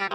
Hey,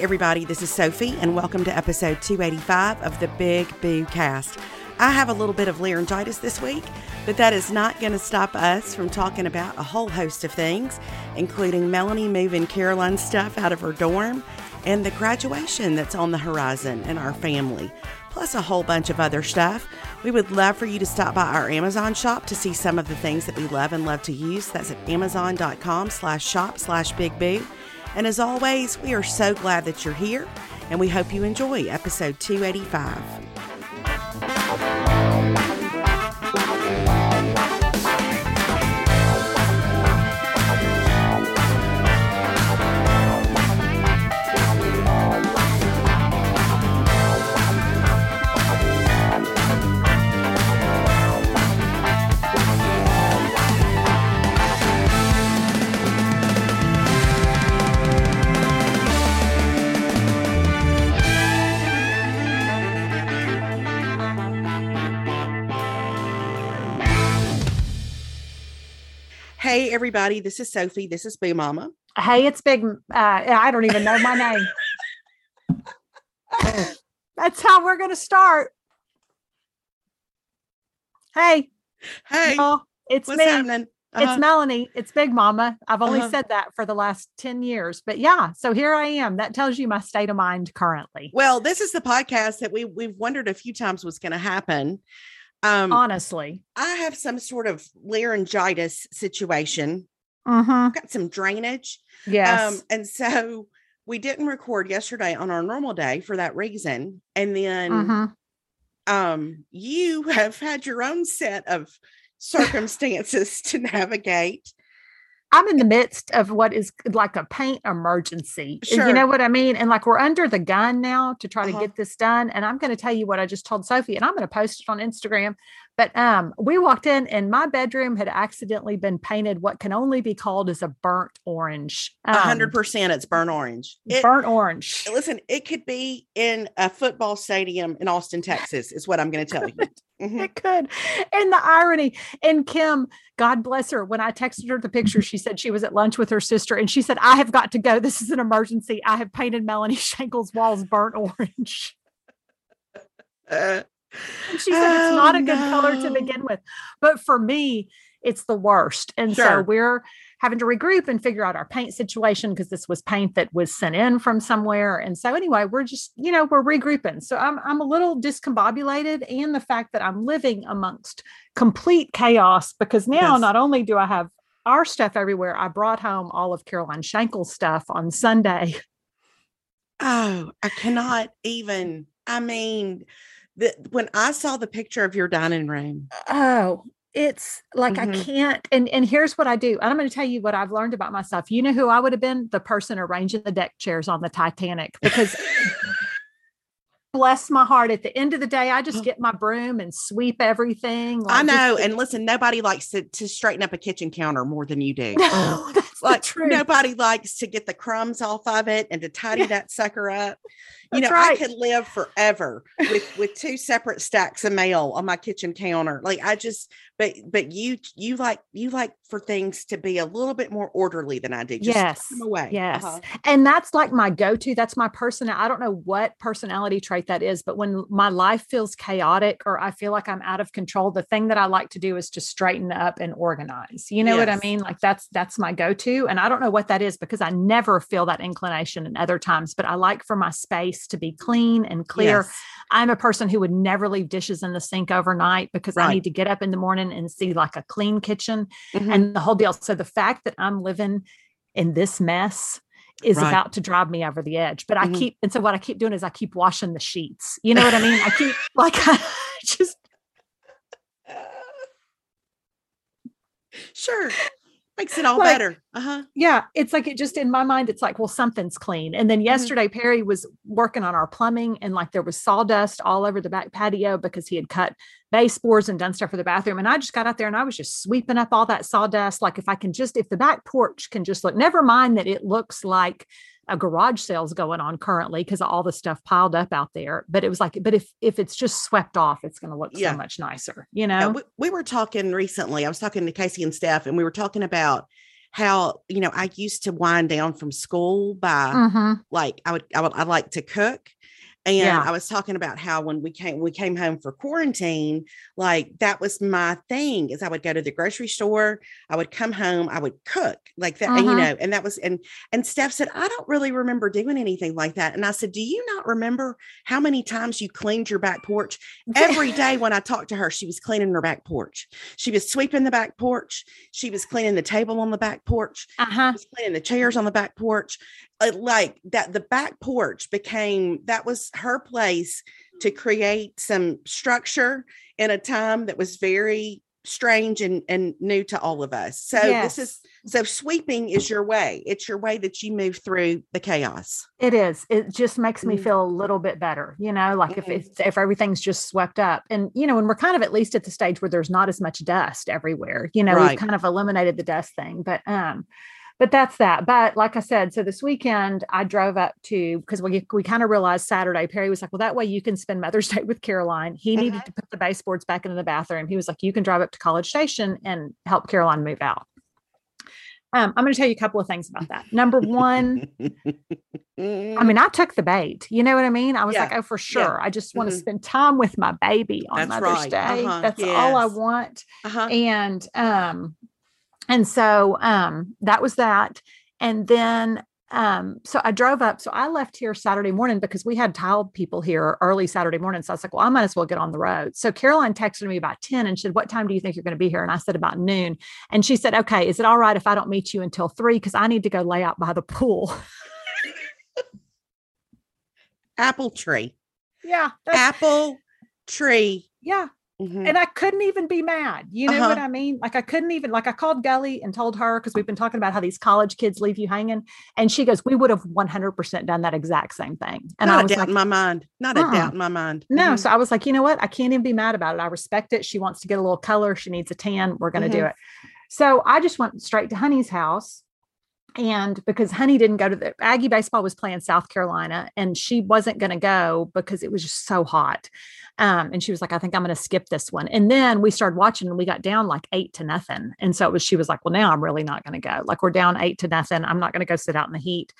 everybody, this is Sophie, and welcome to episode 285 of the Big Boo Cast. I have a little bit of laryngitis this week, but that is not going to stop us from talking about a whole host of things, including Melanie moving Caroline's stuff out of her dorm and the graduation that's on the horizon in our family, plus a whole bunch of other stuff. We would love for you to stop by our Amazon shop to see some of the things that we love and love to use. That's at amazon.com slash shop slash big boo. And as always, we are so glad that you're here, and we hope you enjoy episode 285. Bye. Hey, everybody, this is Sophie. This is Boo Mama. Hey, it's Big. Uh, I don't even know my name. That's how we're going to start. Hey, Hey, y'all, it's what's me. happening? Uh-huh. It's Melanie. It's Big Mama. I've only Uh-huh. said that for the last 10 years, but yeah, so here I am. That tells you my state of mind currently. Well, this is the podcast that we we've wondered a few times was going to happen. Um, Honestly. I have some sort of laryngitis situation. I've got some drainage. Yes. Um, and so we didn't record yesterday on our normal day for that reason. And then Mhm. um you have had your own set of circumstances to navigate. I'm in the midst of what is like a paint emergency. Sure. You know what I mean? And like we're under the gun now to try Uh-huh. to get this done. And I'm going to tell you what I just told Sophie, and I'm going to post it on Instagram. But um, we walked in, and my bedroom had accidentally been painted what can only be called as a burnt orange. A hundred Um, percent it's burnt orange. It- burnt orange. listen, it could be in a football stadium in Austin, Texas, is what I'm going to tell you. Mhm. It could. And the irony. And Kim, God bless her, when I texted her the picture, she said she was at lunch with her sister and she said, I have got to go. This is an emergency. I have painted Melanie Shankle's walls burnt orange. Uh, And she said it's not Oh, a good color to begin with. But for me, it's the worst. And so we're having to regroup and figure out our paint situation because this was paint that was sent in from somewhere. And so anyway, we're just, you know, we're regrouping. So I'm I'm a little discombobulated and the fact that I'm living amongst complete chaos because now Yes. not only do I have our stuff everywhere, I brought home all of Caroline Shankle's stuff on Sunday. oh, I cannot even. I mean, the, when I saw the picture of your dining room, Oh, it's like I Mhm. can't. And and here's what I do. And I'm going to tell you what I've learned about myself. You know who I would have been? The person arranging the deck chairs on the Titanic because bless my heart. At the end of the day, I just get my broom and sweep everything. I like, just know. to- And listen, nobody likes to, to straighten up a kitchen counter more than you do. no, that's like nobody likes to get the crumbs off of it and to tidy Yeah. that sucker up. You know, I could live forever with with two separate stacks of mail on my kitchen counter. Like I just, but but you you like you like for things to be a little bit more orderly than I do. Just Yes, away. Yes. Uh-huh. And that's like my go to. That's my personal. I don't know what personality trait that is, but when my life feels chaotic or I feel like I'm out of control, the thing that I like to do is to straighten up and organize. You know what I mean? Like that's that's my go to. And I don't know what that is because I never feel that inclination in other times, but I like for my space to be clean and clear. Yes. I'm a person who would never leave dishes in the sink overnight because I need to get up in the morning and see like a clean kitchen Mhm. and the whole deal. So the fact that I'm living in this mess is Right. about to drive me over the edge. But I Mhm. keep, and so what I keep doing is I keep washing the sheets. You know what I mean? I keep like, I just, Sure. Makes it all Like- better. Uh-huh. yeah, it's like it just in my mind, it's like, well, something's clean. And Mm-hmm. then yesterday, Perry was working on our plumbing and like there was sawdust all over the back patio because he had cut baseboards and done stuff for the bathroom. And I just got out there and I was just sweeping up all that sawdust. Like if I can just, if the back porch can just look, never mind that it looks like a garage sales going on currently because all the stuff piled up out there. But it was like, but if if it's just swept off, it's going to look Yeah. so much nicer, you Yeah, know? we, we were talking recently. I was talking to Casey and Steph, and we were talking about how you know I used to wind down from school by Mhm. like I would I would I like to cook. And Yeah. I was talking about how when we came we came home for quarantine, like that was my thing is I would go to the grocery store, I would come home, I would cook like that, and, you Mhm. know, and that was and and Steph said, I don't really remember doing anything like that. And I said, Do you not remember how many times you cleaned your back porch? Every day when I talked to her, she was cleaning her back porch. She was sweeping the back porch, she was cleaning the table on the back porch, Uh-huh. was cleaning the chairs on the back porch. Uh, like that, the back porch became that was her place to create some structure in a time that was very strange and, and new to all of us. So this is so sweeping is your way. It's your way that you move through the chaos. It is. It just makes me Mhm. feel a little bit better, you know, like if Mhm. it's if everything's just swept up. And you know, and we're kind of at least at the stage where there's not as much dust everywhere, you know, Right. we've kind of eliminated the dust thing. But um, but that's that. But like I said, so this weekend I drove up to because we we kind of realized Saturday, Perry was like, Well, that way you can spend Mother's Day with Caroline. He needed to put the baseboards back into the bathroom. He was like, You can drive up to College Station and help Caroline move out. Um, I'm going to tell you a couple of things about that. Number one, I mean, I took the bait. You know what I mean? I was Yeah. like, oh, for sure. I just want to Mhm. spend time with my baby on That's Mother's right. Day. Uh-huh. That's all I want. uh-huh. And um, and so um that was that. And then um, so I drove up. So I left here Saturday morning because we had tile people here early Saturday morning. So I was like, well, I might as well get on the road. So Caroline texted me about 10 and said, What time do you think you're going to be here? And I said, About noon. And she said, Okay, is it all right if I don't meet you until three? Because I need to go lay out by the pool. Apple tree. yeah. Apple tree. yeah. Mhm. and I couldn't even be mad. You know Uh-huh. what I mean? Like I couldn't even like I called Gully and told her because we've been talking about how these college kids leave you hanging, and she goes, "We would have one hundred percent done that exact same thing." And Not I a was doubt like, in my mind. Not a Uh-uh. doubt in my mind. "No." Mhm. So I was like, "You know what? I can't even be mad about it. I respect it. She wants to get a little color. She needs a tan. We're going to do Mhm. it." So I just went straight to Honey's house. And because Honey didn't go to the Aggie baseball was playing South Carolina and she wasn't going to go because it was just so hot. Um, and she was like, I think I'm going to skip this one. And then we started watching and we got down like eight to nothing. And so it was, she was like, well, now I'm really not going to go. Like we're down eight to nothing. I'm not going to go sit out in the heat.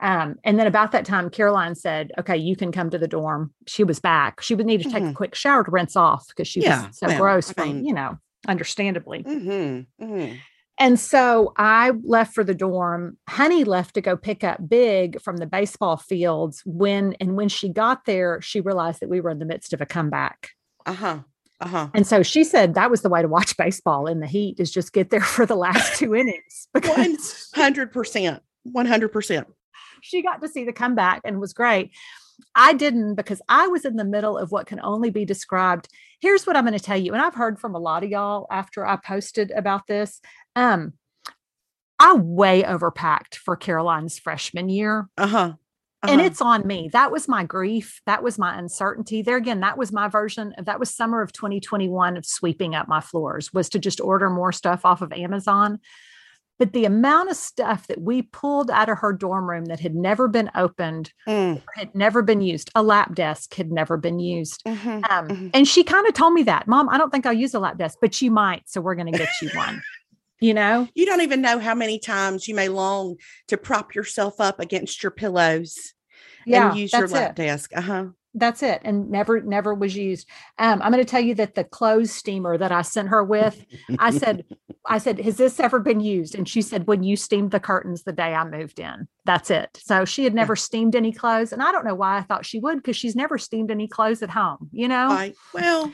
Um, and then about that time, Caroline said, okay, you can come to the dorm. She was back. She would need to take a Mhm. quick shower to rinse off because she Yeah, was so well, gross I from, you know, understandably. Mhm, mhm. And so I left for the dorm. Honey left to go pick up Big from the baseball fields when and when she got there, she realized that we were in the midst of a comeback. Uh-huh. Uh-huh. And so she said that was the way to watch baseball in the heat is just get there for the last two innings because hundred percent. One hundred percent. she got to see the comeback and was great. I didn't because I was in the middle of what can only be described. Here's what I'm going to tell you. And I've heard from a lot of y'all after I posted about this. Um, I way overpacked for Caroline's freshman year. Uh-huh. And Uh-huh. it's on me. That was my grief. That was my uncertainty. There again, that was my version. Of that was summer of 2021 of sweeping up my floors, was to just order more stuff off of Amazon. But the amount of stuff that we pulled out of her dorm room that had never been opened, Mm, had never been used, a lap desk had never been used. mhm, Um, mhm. And she kind of told me that, Mom, I don't think I'll use a lap desk, but you might. So we're going to get you one. You know? You don't even know how many times you may long to prop yourself up against your pillows Yeah. and use your lap it. desk. Uh-huh. That's it. And never, never was used. Um, I'm going to tell you that the clothes steamer that I sent her with, I said, I said, has this ever been used? And she said, when you steamed the curtains the day I moved in. That's it. So she had never steamed any clothes. And I don't know why I thought she would, because she's never steamed any clothes at home, you know? Right. Well,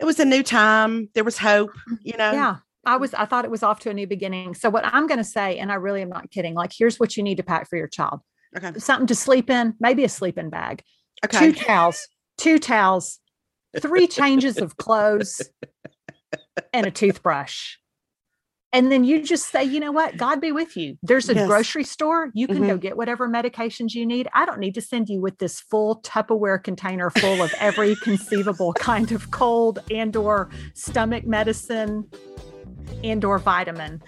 it was a new time. There was hope, you know. yeah. I was, I thought it was off to a new beginning. So, what I'm going to say, and I really am not kidding, like, here's what you need to pack for your child Okay. something to sleep in, maybe a sleeping bag, Okay. two towels, two towels, three changes of clothes, and a toothbrush. And then you just say, you know what? God be with you. There's a Yes. grocery store. You can go Mhm. get whatever medications you need. I don't need to send you with this full Tupperware container full of every conceivable kind of cold and or stomach medicine and or vitamin.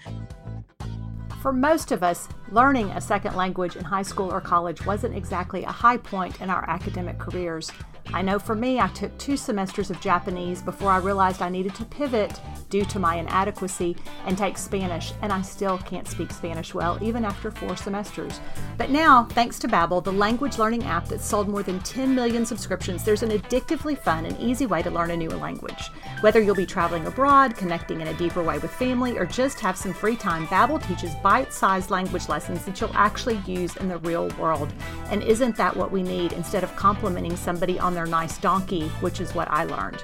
For most of us, learning a second language in high school or college wasn't exactly a high point in our academic careers. I know for me, I took two semesters of Japanese before I realized I needed to pivot due to my inadequacy and take Spanish, and I still can't speak Spanish well, even after four semesters. But now, thanks to Babbel, the language learning app that sold more than 10 million subscriptions, there's an addictively fun and easy way to learn a new language. Whether you'll be traveling abroad, connecting in a deeper way with family, or just have some free time, Babbel teaches bite-sized language lessons that you'll actually use in the real world. And isn't that what we need instead of complimenting somebody on their nice donkey, which is what I learned?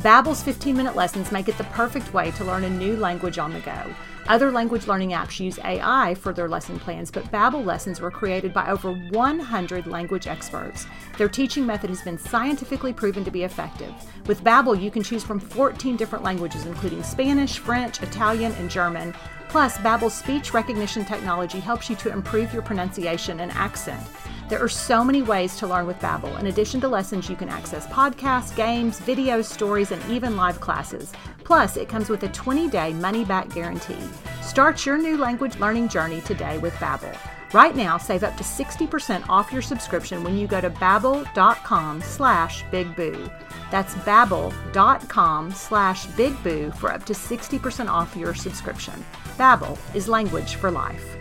Babbel's 15-minute lessons make it the perfect way to learn a new language on the go. Other language learning apps use AI for their lesson plans, but Babbel lessons were created by over 100 language experts. Their teaching method has been scientifically proven to be effective. With Babbel, you can choose from 14 different languages including Spanish, French, Italian, and German. Plus, Babbel's speech recognition technology helps you to improve your pronunciation and accent. There are so many ways to learn with Babbel. In addition to lessons, you can access podcasts, games, videos, stories, and even live classes. Plus, it comes with a 20-day money-back guarantee. Start your new language learning journey today with Babbel. Right now, save up to 60% off your subscription when you go to babbel.com slash bigboo. That's babbel.com slash bigboo for up to 60% off your subscription. Babbel is language for life.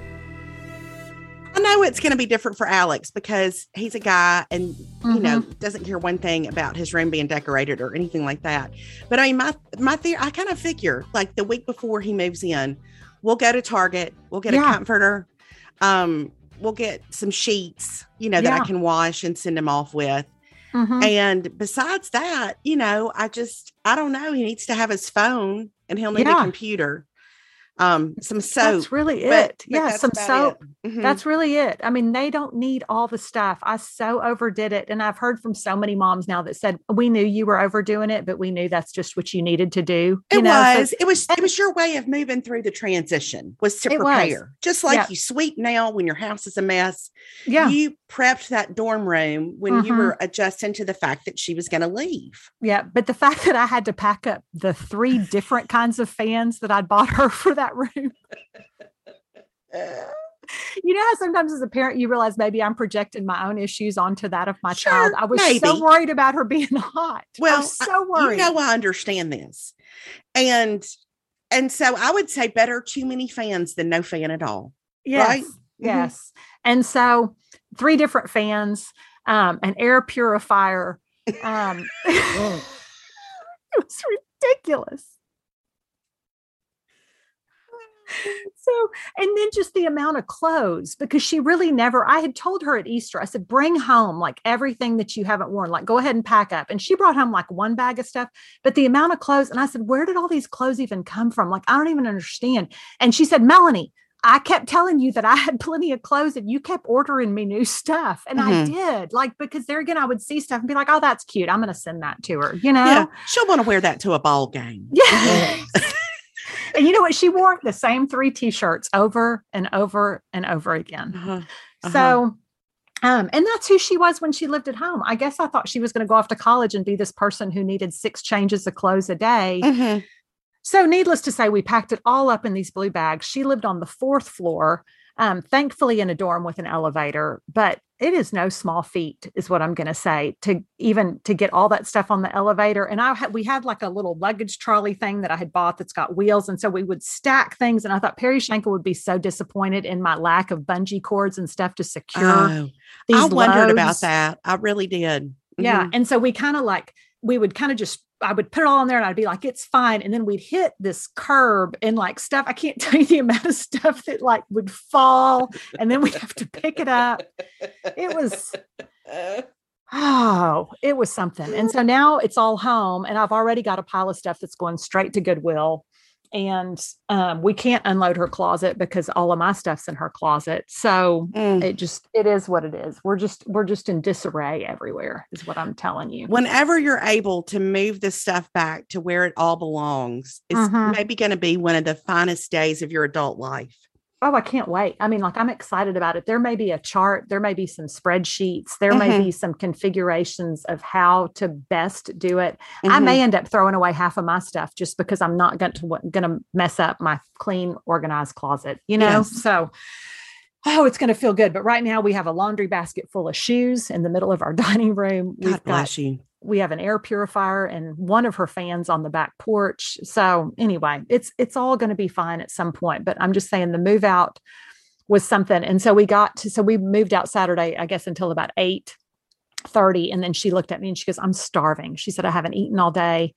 I know it's going to be different for Alex because he's a guy and you know doesn't care one thing about his room being decorated or anything like that. But I mean, my my theory, I kind of figure like the week before he moves in, we'll go to Target, we'll get Yeah. a comforter, um, we'll get some sheets, you know, that Yeah. I can wash and send him off with. Mhm. And besides that, you know, I just I don't know. He needs to have his phone and he'll need Yeah. a computer, um, some soap. That's really it. but yeah, that's some soap. Mhm. That's really it. I mean, they don't need all the stuff. I so overdid it. And I've heard from so many moms now that said, we knew you were overdoing it, but we knew that's just what you needed to do. It you know? So- was. it was. It was your way of moving through the transition. Was to It was. prepare, just like Yeah. you sweep now when your house is a mess. yeah. You prepped that dorm room when you Mhm. were adjusting to the fact that she was going to leave. Yeah. But the fact that I had to pack up the three different kinds of fans that I'd bought her for that room. You know how sometimes as a parent you realize maybe I'm projecting my own issues onto that of my child. I was maybe. so worried about her being hot. I Well, was so worried. You know, I understand this, and and so I would say better too many fans than no fan at all. yes. right? Yes. And so three different fans, um, an air purifier. Um, it was ridiculous. So, and then just the amount of clothes because she really never, I had told her at Easter, I said, bring home like everything that you haven't worn, like go ahead and pack up. And she brought home like one bag of stuff, but the amount of clothes, and I said, where did all these clothes even come from? Like, I don't even understand. And she said, Melanie, I kept telling you that I had plenty of clothes and you kept ordering me new stuff. And I Mhm. did, like, because there again, I would see stuff and be like, oh, that's cute. I'm going to send that to her, you know? Yeah, she'll want to wear that to a ball game. Yeah. and you know what? She wore the same three t-shirts over and over and over again. Uh-huh, uh-huh. So, um, and that's who she was when she lived at home. I guess I thought she was going to go off to college and be this person who needed six changes of clothes a day. Mhm. So, needless to say, we packed it all up in these blue bags. She lived on the fourth floor, um, thankfully in a dorm with an elevator, but it is no small feat, is what I'm going to say, to even to get all that stuff on the elevator. And I had we had like a little luggage trolley thing that I had bought that's got wheels, and so we would stack things. And I thought Perry Shankle would be so disappointed in my lack of bungee cords and stuff to secure Oh, these. I wondered about that. I really did. Yeah. Mhm. And so we kind of like, we would kind of just, I would put it all in there and I'd be like, it's fine. And then we'd hit this curb and like stuff. I can't tell you the amount of stuff that like would fall and then we'd have to pick it up. It was, oh, it was something. And so now it's all home and I've already got a pile of stuff that's going straight to Goodwill. And um, we can't unload her closet because all of my stuff's in her closet so Mm. it just it is what it is we're just we're just in disarray everywhere is what i'm telling you Whenever you're able to move this stuff back to where it all belongs, it's Mhm. maybe going to be one of the finest days of your adult life. Oh i can't wait i mean like i'm excited about it there may be a chart there may be some spreadsheets there may Mhm. be some configurations of how to best do it I Mhm. may end up throwing away half of my stuff just because I'm not going to going to mess up my clean, organized closet. You know, Yes. so oh, it's going to feel good. But right now we have a laundry basket full of shoes in the middle of our dining room. God We've got bless you. We have an air purifier and one of her fans on the back porch. So anyway, it's it's all going to be fine at some point. But I'm just saying the move out was something. And so we got to so we moved out Saturday, I guess until about eight thirty. And then she looked at me and she goes, I'm starving. She said, I haven't eaten all day.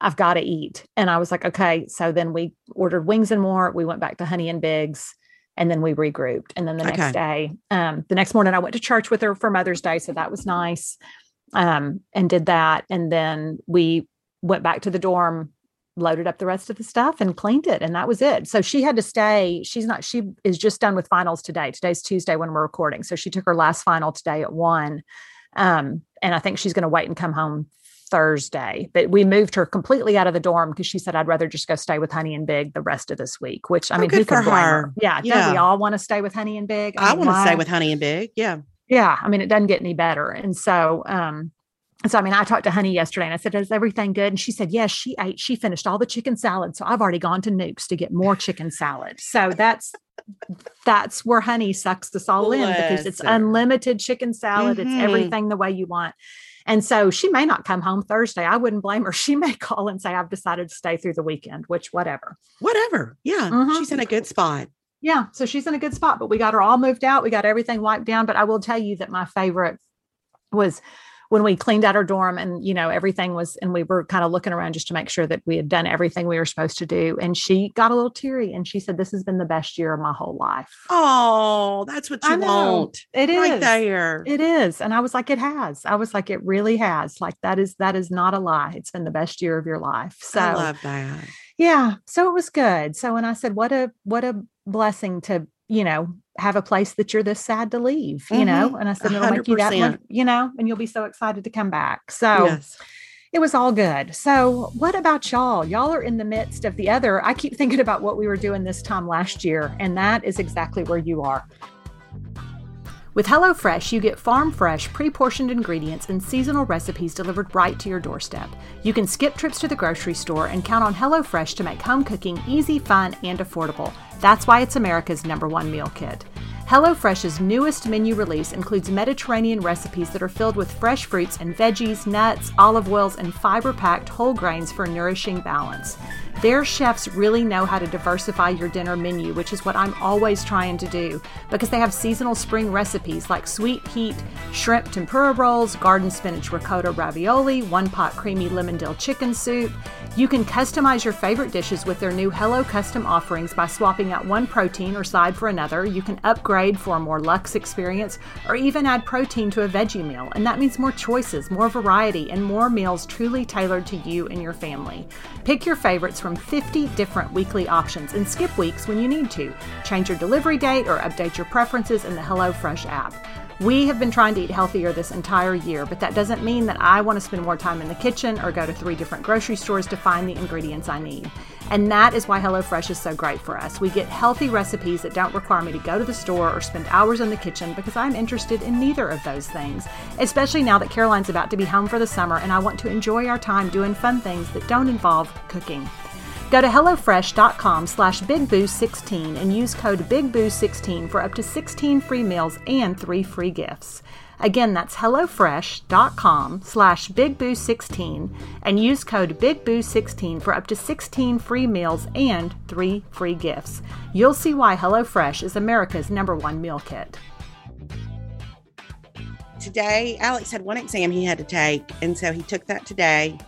I've got to eat. And I was like, okay. So then we ordered wings and more. We went back to Honey and Big's and then we regrouped. And then the Okay. next day, um, the next morning I went to church with her for Mother's Day. So that was nice. Um, and did that. And then we went back to the dorm, loaded up the rest of the stuff and cleaned it. And that was it. So she had to stay. She's not, she is just done with finals today. Today's Tuesday when we're recording. So she took her last final today at one. Um, and I think she's going to wait and come home Thursday. But we moved her completely out of the dorm because she said, I'd rather just go stay with Honey and Big the rest of this week, which I Oh, mean, good who could blame her. her? Yeah. Don't we all want to stay with Honey and Big? I mean, want to stay with Honey and Big. Yeah. Yeah i mean it doesn't get any better and so um so i mean i talked to honey yesterday and i said is everything good and she said yes she ate she finished all the chicken salad so i've already gone to nukes to get more chicken salad so that's that's where honey sucks us all in because it's her. unlimited chicken salad Mhm. it's everything the way you want and so she may not come home thursday i wouldn't blame her she may call and say i've decided to stay through the weekend which whatever Whatever. Yeah. Mhm. She's in a good spot. Yeah, so she's in a good spot, but we got her all moved out. We got everything wiped down. But I will tell you that my favorite was when we cleaned out her dorm and you know everything was and we were kind of looking around just to make sure that we had done everything we were supposed to do and she got a little teary and she said this has been the best year of my whole life Oh, that's what you want. It is right there. it is and i was like it has i was like it really has like that is that is not a lie it's been the best year of your life so I love that. yeah so it was good so when i said what a what a blessing to you know have a place that you're this sad to leave you know? And i said it'll make you that much you know? And you'll be so excited to come back. So yes. it was all good. So what about y'all? Y'all are in the midst of the other i keep thinking about what we were doing this time last year and that is exactly where you are. With HelloFresh, you get farm fresh, pre portioned ingredients and seasonal recipes delivered right to your doorstep. You can skip trips to the grocery store and count on HelloFresh to make home cooking easy, fun, and affordable. That's why it's America's number one meal kit. HelloFresh's newest menu release includes Mediterranean recipes that are filled with fresh fruits and veggies, nuts, olive oils, and fiber packed whole grains for nourishing balance. Their chefs really know how to diversify your dinner menu, which is what I'm always trying to do because they have seasonal spring recipes like sweet heat, shrimp tempura rolls, garden spinach ricotta ravioli, one pot creamy lemon dill chicken soup. You can customize your favorite dishes with their new Hello Custom offerings by swapping out one protein or side for another. You can upgrade for a more luxe experience or even add protein to a veggie meal. And that means more choices, more variety, and more meals truly tailored to you and your family. Pick your favorites from 50 different weekly options and skip weeks when you need to. Change your delivery date or update your preferences in the HelloFresh app. We have been trying to eat healthier this entire year, but that doesn't mean that I want to spend more time in the kitchen or go to three different grocery stores to find the ingredients I need. And that is why HelloFresh is so great for us. We get healthy recipes that don't require me to go to the store or spend hours in the kitchen because I'm interested in neither of those things, especially now that Caroline's about to be home for the summer and I want to enjoy our time doing fun things that don't involve cooking. Go to HelloFresh.com slash BigBoo16 and use code BigBoo16 for up to 16 free meals and three free gifts. Again, that's HelloFresh.com slash BigBoo16 and use code BigBoo16 for up to 16 free meals and three free gifts. You'll see why HelloFresh is America's number one meal kit. Today, Alex had one exam he had to take, and so he took that today.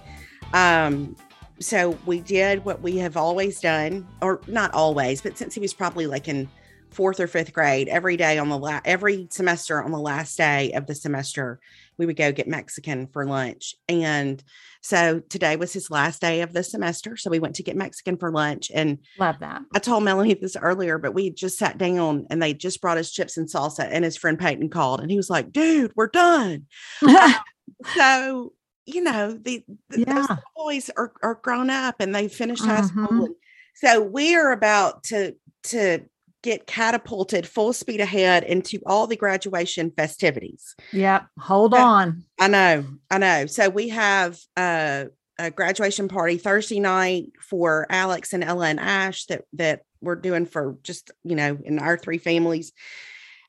Um, so we did what we have always done, or not always, but since he was probably like in fourth or fifth grade, every day on the la- every semester on the last day of the semester, we would go get Mexican for lunch. And so today was his last day of the semester. So we went to get Mexican for lunch. And Love that. I told Melanie this earlier, but we just sat down and they just brought us chips and salsa. And his friend Peyton called and he was like, dude, we're done. so, you know, the, the those boys are, are grown up and they finished high Mhm. school. And so we are about to to get catapulted full speed ahead into all the graduation festivities. Yep. Hold Yeah. on. I know, I know. So we have uh, a graduation party Thursday night for Alex and Ella and Ash that that we're doing for just you know in our three families,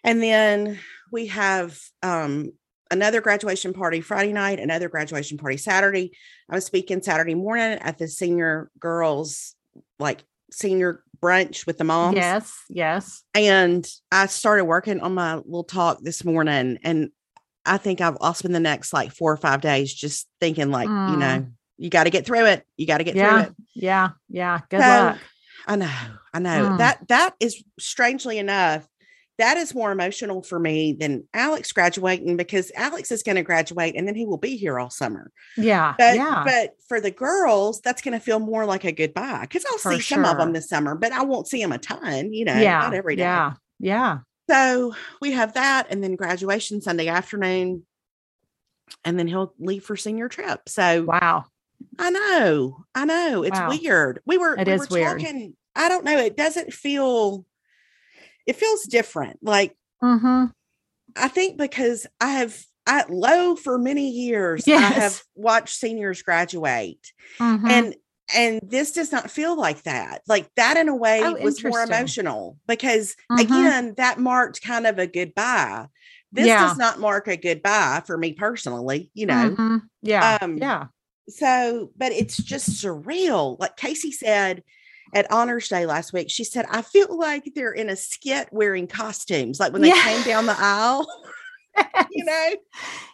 and then we have um, another graduation party Friday night, another graduation party Saturday. I was speaking Saturday morning at the senior girls like senior brunch with the moms. Yes. Yes. And I started working on my little talk this morning, and I think I've, I'll spend the next like four or five days just thinking, like, you know, you got to get through it. You got to get through Mm. It. Yeah. Yeah. Good So, luck. I know, I know Mm. that that is strangely enough, that is more emotional for me than Alex graduating because Alex is going to graduate and then he will be here all summer. Yeah. But yeah. but for the girls, that's going to feel more like a goodbye because I'll For see some of them this summer, but I won't see them a ton. You know, yeah. not every day. Yeah. Yeah. So we have that, and then graduation Sunday afternoon, and then he'll leave for senior trip. So Wow. I know, I know, it's Wow. weird. We were, It we is were weird. talking. I don't know. It doesn't feel. It feels different. Like Mm-hmm. I think because I have at low for many years. I have watched seniors graduate, mm-hmm. and and this does not feel like that. Like that in a way Oh, was more emotional because Mhm. again, that marked kind of a goodbye. This Yeah. does not mark a goodbye for me personally, you know. Mhm. Yeah. Um, yeah. So, but it's just surreal. Like Casey said at Honors Day last week, she said, I feel like they're in a skit wearing costumes, like when they Yeah. came down the aisle, you know.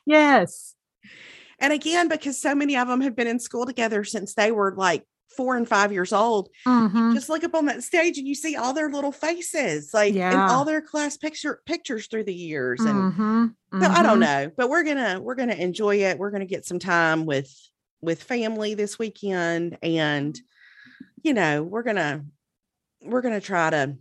Yes. And again, because so many of them have been in school together since they were like four and five years old, Mhm. just look up on that stage and you see all their little faces, like and all their class picture pictures through the years. And Mhm. so I don't Mhm. know, but we're gonna we're gonna enjoy it. We're gonna get some time with with family this weekend, and you know we're gonna we're gonna try to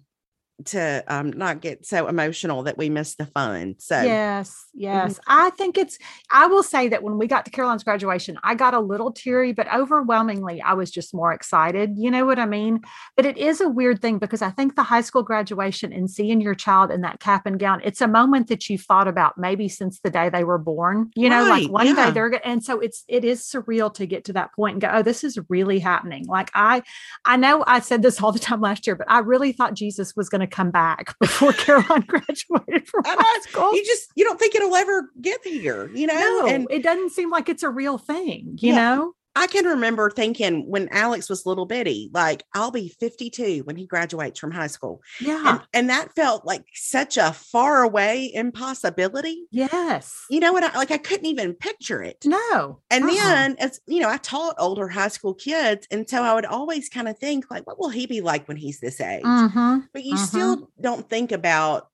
to um not get so emotional that we miss the fun. So Yes, yes. Mm-hmm. I think it's, I will say that when we got to Caroline's graduation, I got a little teary, but overwhelmingly, I was just more excited. You know what I mean? But it is a weird thing because I think the high school graduation and seeing your child in that cap and gown, it's a moment that you've thought about maybe since the day they were born. You know, Right, like one yeah. day they're, and so it's, it is surreal to get to that point and go, oh, this is really happening. Like I, I know I said this all the time last year, but I really thought Jesus was going to come back before Caroline graduated from high school. you just you don't think it'll ever get here, you know? No, and it doesn't seem like it's a real thing, you Yeah. know? I can remember thinking when Alex was little bitty, like I'll be 52 when he graduates from high school. Yeah. And, and that felt like such a far away impossibility. yes. You know what? I, like I couldn't even picture it. No. And uh-uh. then, as you know, I taught older high school kids. And so I would always kind of think, like, what will he be like when he's this age? Mhm. But you mhm. still don't think about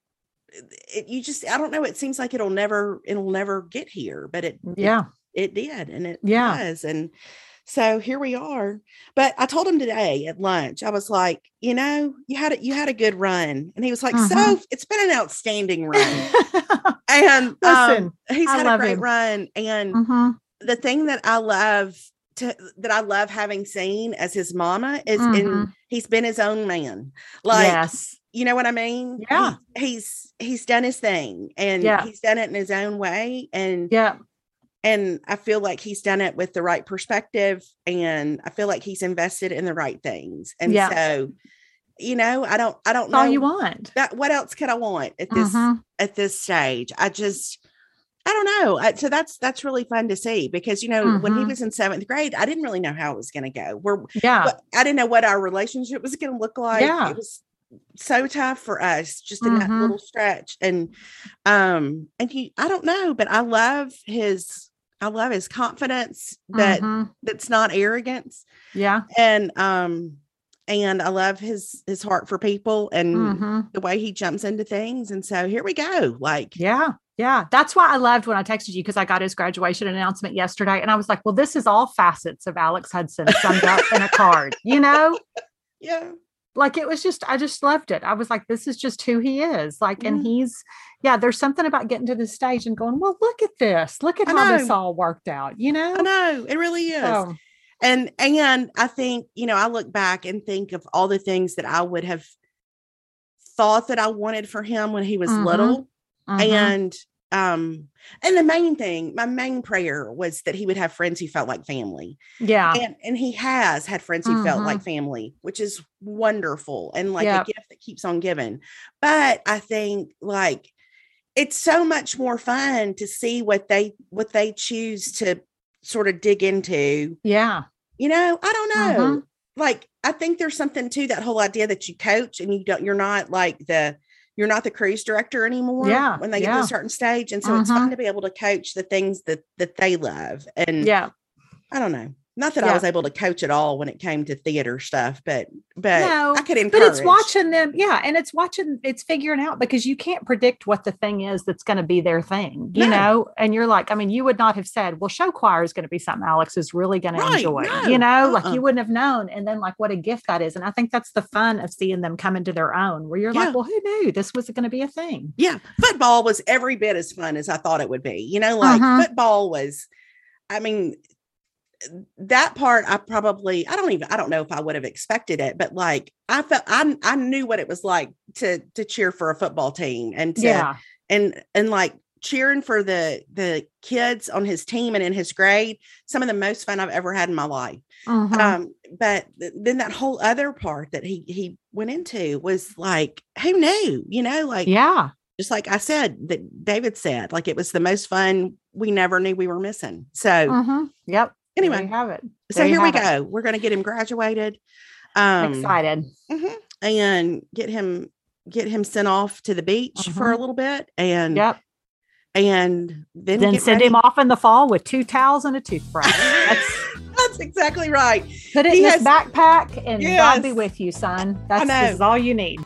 it. You just, I don't know. It seems like it'll never, it'll never get here, but it, it- Yeah. it, did. And it Yeah. does. And so here we are. But I told him today at lunch, I was like, you know, you had a, you had a good run. And he was like, so Mhm. it's been an outstanding run. And Listen, um, he's I had a great him. run. And Mhm. the thing that I love to that I love having seen as his mama is in Mhm. he's been his own man. Like yes. you know what I mean? Yeah. He- he's he's done his thing and Yeah. he's done it in his own way. And Yeah. And I feel like he's done it with the right perspective and I feel like he's invested in the right things. And Yeah. so, you know, I don't I don't That's all know you want. that what else could I want at this Mhm. at this stage. I just I don't know. I, so that's that's really fun to see because you know when he Mhm. was in seventh grade, I didn't really know how it was going to go. We're Yeah. I didn't know what our relationship was going to look like. Yeah. It was so tough for us just in that Mhm. little stretch. And um and he I don't know, but I love his I love his confidence that Mhm. that's not arrogance Yeah. and um and I love his his heart for people and Mhm. the way he jumps into things. And so here we go. Like, Yeah. Yeah. That's why I loved when I texted you because I got his graduation announcement yesterday. And I was like, well, this is all facets of Alex Hudson summed up in a card, you know? yeah, Like it was just, I just loved it. I was like, this is just who he is. Like, and Mhm. he's, yeah, there's something about getting to the stage and going, well, look at this. Look at I how this all worked out, you know? I know it really is. So, and and I think you know I look back and think of all the things that I would have thought that I wanted for him when he was Mhm. little, mhm. and um and the main thing, my main prayer was that he would have friends who felt like family, yeah. and and he has had friends who felt Mhm. like family, which is wonderful and like Yep. a gift that keeps on giving. But I think like it's so much more fun to see what they what they choose to sort of dig into Yeah. you know, I don't know. Mhm. Like, I think there's something to that whole idea that you coach and you don't, you're not like the, you're not the cruise director anymore. Yeah, When they get to a certain stage. And so it's fun Mhm. to be able to coach the things that, that they love. And Yeah. I don't know. Not that I was able to coach at all when it came to theater stuff, but, but No, I could encourage. But it's watching them, yeah, and it's watching, it's figuring out because you can't predict what the thing is that's going to be their thing, you No. know. And you're like, I mean, you would not have said, "Well, show choir is going to be something Alex is really going Right, to enjoy," no, you know, like uh-uh. you wouldn't have known. And then, like, what a gift that is. And I think that's the fun of seeing them come into their own, where you're Yeah. like, "Well, who knew this was going to be a thing?" Yeah, football was every bit as fun as I thought it would be. You know, like Mhm. football was, I mean, that part I probably I don't even I don't know if I would have expected it, but like I felt I I knew what it was like to to cheer for a football team and to Yeah, and and like cheering for the the kids on his team and in his grade, some of the most fun I've ever had in my life. Mhm. Um, but th- then that whole other part that he he went into was like, who knew? You know, like yeah, just like I said, that David said, like it was the most fun we never knew we were missing. So Mhm. yep. There anyway, you have it. so there you here we have it. go. We're gonna get him graduated. Um Excited. mhm, and get him get him sent off to the beach for a little bit and Yep. and then, Then get send ready- him off in the fall with two towels and a toothbrush. That's That's exactly right. Put it He in has- this backpack and God be with you, son. That's this is all you need.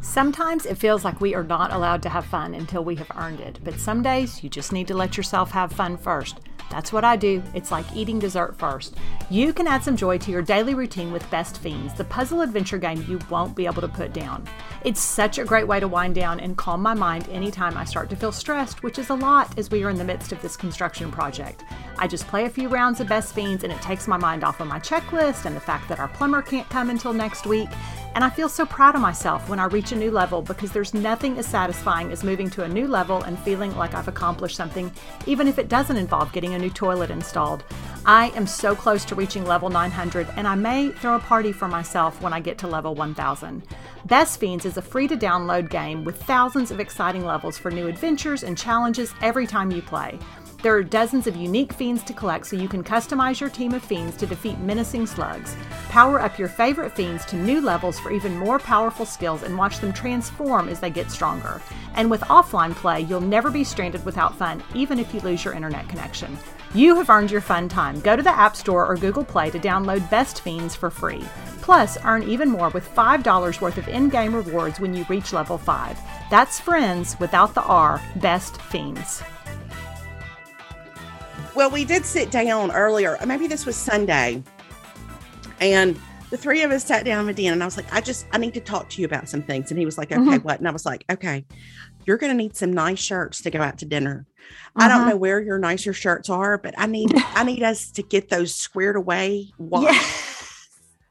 Sometimes it feels like we are not allowed to have fun until we have earned it, but some days you just need to let yourself have fun first. That's what I do. It's like eating dessert first. You can add some joy to your daily routine with Best Fiends, the puzzle adventure game you won't be able to put down. It's such a great way to wind down and calm my mind anytime I start to feel stressed, which is a lot as we are in the midst of this construction project. I just play a few rounds of Best Fiends and it takes my mind off of my checklist and the fact that our plumber can't come until next week. And I feel so proud of myself when I reach a new level because there's nothing as satisfying as moving to a new level and feeling like I've accomplished something, even if it doesn't involve getting a new toilet installed. I am so close to reaching level 900, and I may throw a party for myself when I get to level 1000. Best Fiends is a free to download game with thousands of exciting levels for new adventures and challenges every time you play. There are dozens of unique fiends to collect so you can customize your team of fiends to defeat menacing slugs. Power up your favorite fiends to new levels for even more powerful skills and watch them transform as they get stronger. And with offline play, you'll never be stranded without fun, even if you lose your internet connection. You have earned your fun time. Go to the App Store or Google Play to download Best Fiends for free. Plus, earn even more with $5 worth of in game rewards when you reach level 5. That's friends without the R, Best Fiends. Well, we did sit down earlier. Maybe this was Sunday. And the three of us sat down with Dan and I was like, I just I need to talk to you about some things. And he was like, Okay, Mhm. what? And I was like, Okay, you're gonna need some nice shirts to go out to dinner. I don't Mhm. know where your nicer shirts are, but I need I need us to get those squared away. Why? Yeah.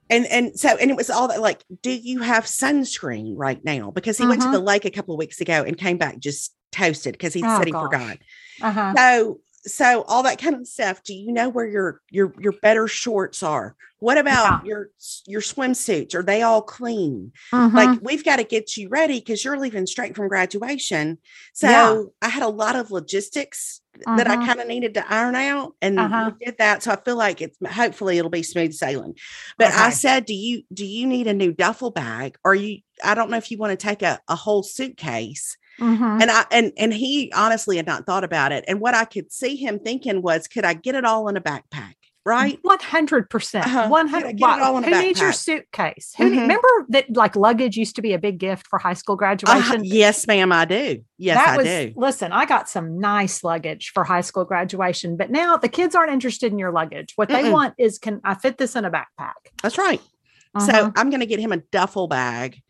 And and so and it was all that like, do you have sunscreen right now? Because he went to Mhm. the lake a couple of weeks ago and came back just toasted because he Oh, said he gosh. forgot. Uh-huh. So so all that kind of stuff. Do you know where your your your better shorts are? What about your your swimsuits? Are they all clean? Mhm. Like we've got to get you ready because you're leaving straight from graduation. So Yeah. I had a lot of logistics that I Mhm. kind of needed to iron out, and Uh-huh. we did that. So I feel like it's hopefully it'll be smooth sailing. But I said, do you do you need a new duffel bag? Or you? I don't know if you want to take a, a whole suitcase Mhm. and I and and he honestly had not thought about it. And what I could see him thinking was, could I get it all in a backpack? right? One hundred percent. Uh-huh. One hundred. it- get it all in a Who needs your suitcase? Who need- Mhm. remember that like luggage used to be a big gift for high school Uh, graduation? yes, ma'am, I do. Yes, that I was do. listen. I got some nice luggage for high school graduation, but now the kids aren't interested in your luggage. What they Mm-mm. want is, can I fit this in a backpack? That's right. So Uh-huh. I'm going to get him a duffel bag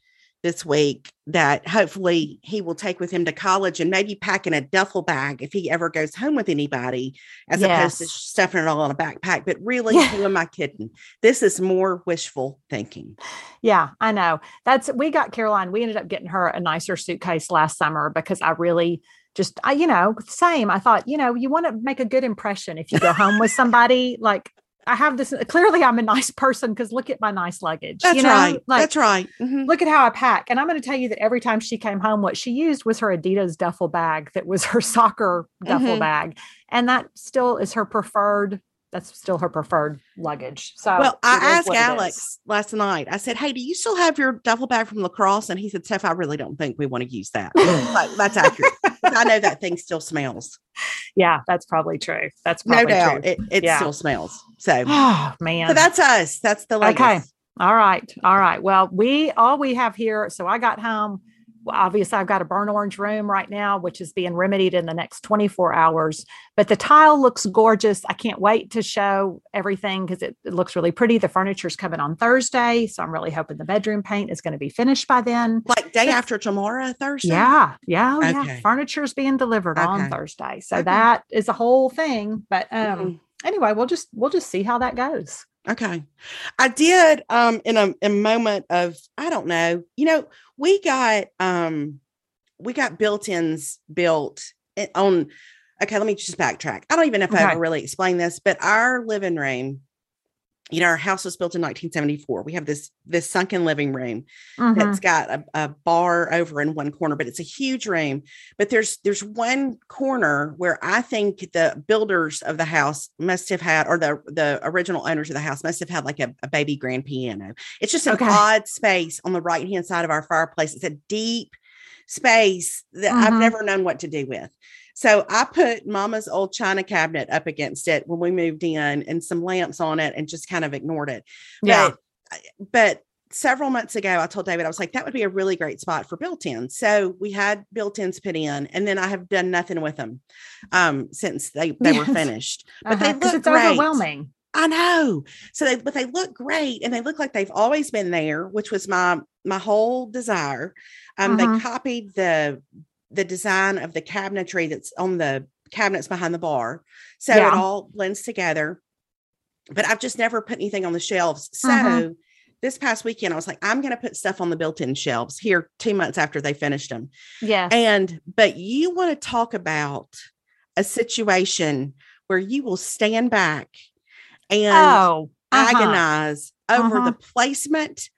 this week that hopefully he will take with him to college and maybe pack in a duffel bag if he ever goes home with anybody, as opposed to stuffing it all in a backpack. But really, Yeah. who am I kidding? This is more wishful thinking. Yeah, I know. That's we got Caroline. We ended up getting her a nicer suitcase last summer because I really just I, you know, same. I thought, you know, you want to make a good impression if you go home with somebody. Like I have this clearly I'm a nice person because look at my nice luggage. That's you know? right. Like That's right. Mhm. look at how I pack. And I'm going to tell you that every time she came home, what she used was her Adidas duffel bag that was her soccer duffel Mhm. bag. And that still is her preferred, that's still her preferred luggage. So Well, I asked what it is. Alex last night. I said, "Hey, do you still have your duffel bag from lacrosse?" And he said, "Steph, I really don't think we want to use that." like, that's accurate. I know that thing still smells. Yeah, that's probably true. That's No doubt, true. it, it Yeah. still smells. So, Oh man. so that's us. That's the latest. Okay. All right. All right. Well, we all we have here. So I got home. Obviously, I've got a burnt orange room right now, which is being remedied in the next 24 hours. But the tile looks gorgeous. I can't wait to show everything because it, it looks really pretty. The furniture's coming on Thursday. So I'm really hoping the bedroom paint is going to be finished by then. Like day after tomorrow, Thursday. Yeah. Yeah. oh, yeah. Okay. Furniture's being delivered on Thursday. So Okay. that is a whole thing. But um Mhm. anyway, we'll just we'll just see how that goes. Okay. I did um in a, a moment of I don't know, you know, we got um we got built-ins built on okay, let me just backtrack. I don't even know if I Okay. ever really explained this, but our living room, you know, our house was built in 1974. We have this this sunken living room Mhm. that's got a, a bar over in one corner, but it's a huge room. But there's there's one corner where I think the builders of the house must have had, or the the original owners of the house must have had like a, a baby grand piano. It's just an Okay. odd space on the right hand side of our fireplace. It's a deep space that I've Mhm. never known what to do with. So I put mama's old china cabinet up against it when we moved in and some lamps on it and just kind of ignored it. Yeah. But, but several months ago, I told David, I was like, that would be a really great spot for built-ins. So we had built-ins put in, and then I have done nothing with them um, since they, they were finished. But they Uh-huh, 'cause look it's great. overwhelming. I know. So they but they look great and they look like they've always been there, which was my my whole desire. Um Mhm. they copied the the design of the cabinetry that's on the cabinets behind the bar. So Yeah. it all blends together. But I've just never put anything on the shelves. So Mhm. this past weekend I was like I'm going to put stuff on the built-in shelves here 2 months after they finished them. Yeah. And but you want to talk about a situation where you will stand back and oh, uh-huh. agonize over Uh-huh. the placement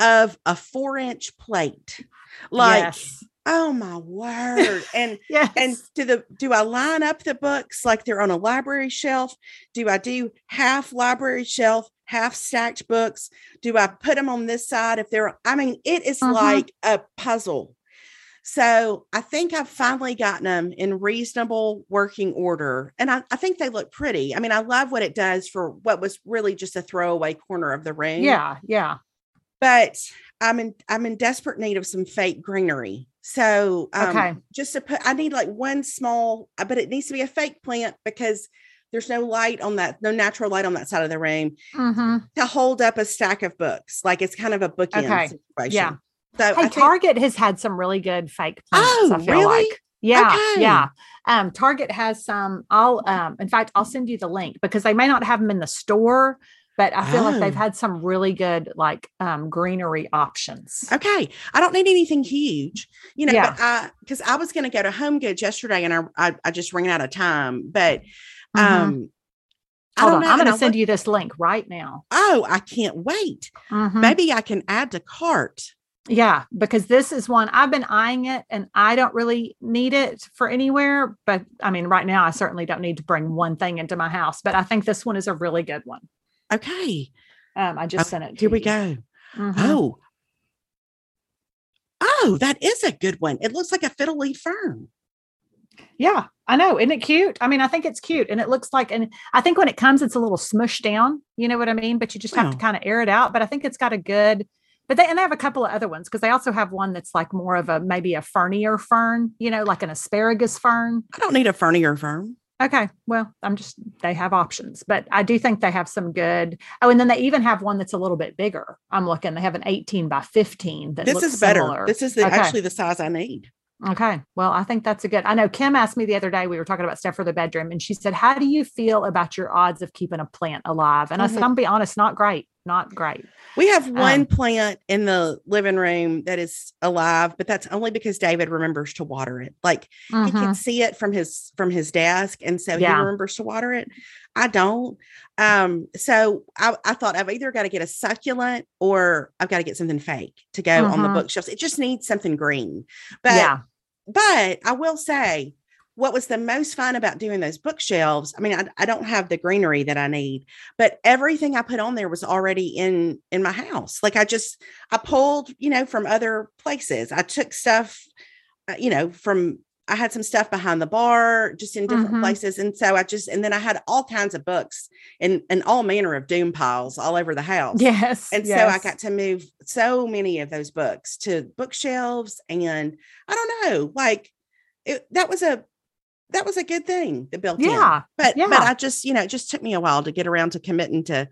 of a four inch plate. Like, yes. Oh my word. And Yes. and do the do I line up the books like they're on a library shelf? Do I do half library shelf, half stacked books? Do I put them on this side if they're I mean, it is Mhm. like a puzzle. So I think I've finally gotten them in reasonable working order. And I, I think they look pretty. I mean, I love what it does for what was really just a throwaway corner of the room. yeah. Yeah. But I'm in I'm in desperate need of some fake greenery. So um, Okay. just to put I need like one small, uh, but it needs to be a fake plant because there's no light on that, no natural light on that side of the room hmm to hold up a stack of books. Like it's kind of a bookend Okay. situation. Yeah. So Hey, think- Target has had some really good fake plants. Oh, I feel really? like. Yeah, Okay. yeah. Um, Target has some. I'll, um, in fact, I'll send you the link because they may not have them in the store, but I feel like they've Oh. had some really good like um, greenery options. Okay. I don't need anything huge, you know, Yeah. but I, cause I was going to go to Home Goods yesterday and I, I, I just ran out of time, but, Mhm. um, Hold on. Know, I'm going to send look- you this link right now. Oh, I can't wait. Mhm. Maybe I can add to cart. Yeah, because this is one I've been eyeing it and I don't really need it for anywhere. But I mean, right now, I certainly don't need to bring one thing into my house, but I think this one is a really good one. Okay. Um, I just Oh, sent it. Here we you. go. Mhm. Oh. Oh, that is a good one. It looks like a fiddle leaf fern. Yeah, I know. Isn't it cute? I mean, I think it's cute and it looks like, and I think when it comes, it's a little smushed down. You know what I mean? But you just have to kind of air it out. But I think it's got a good, but they, and they have a couple of other ones because they also have one that's like more of a, maybe a fernier fern, you know, like an asparagus fern. I don't need a fernier firm. Okay. Well, I'm just, they have options, but I do think they have some good. Oh, and then they even have one that's a little bit bigger. I'm looking, they have an 18 by 15 that This is better. similar. This is the, Okay. actually the size I need. Okay. Well, I think that's a good. I know Kim asked me the other day, we were talking about stuff for the bedroom, and she said, How do you feel about your odds of keeping a plant alive? And I said, Mhm. I'm gonna be honest, not great. Not great. We have one Um, plant in the living room that is alive, but that's only because David remembers to water it. Like he Mhm. can see it from his from his desk, and so Yeah. he remembers to water it. I don't. Um, so I, I thought I've either got to get a succulent or I've got to get something fake to go on the Mhm. bookshelves. It just needs something green. But yeah. but I will say what was the most fun about doing those bookshelves i mean I, I don't have the greenery that i need but everything i put on there was already in in my house like i just i pulled you know from other places i took stuff uh, you know from i had some stuff behind the bar just in different Mhm. places and so i just and then i had all kinds of books and and all manner of doom piles all over the house Yes. and so I got to move so many of those books to bookshelves. And I don't know, like it, that was a that was a good thing the built in. Yeah, But yeah. but I just, you know, it just took me a while to get around to committing to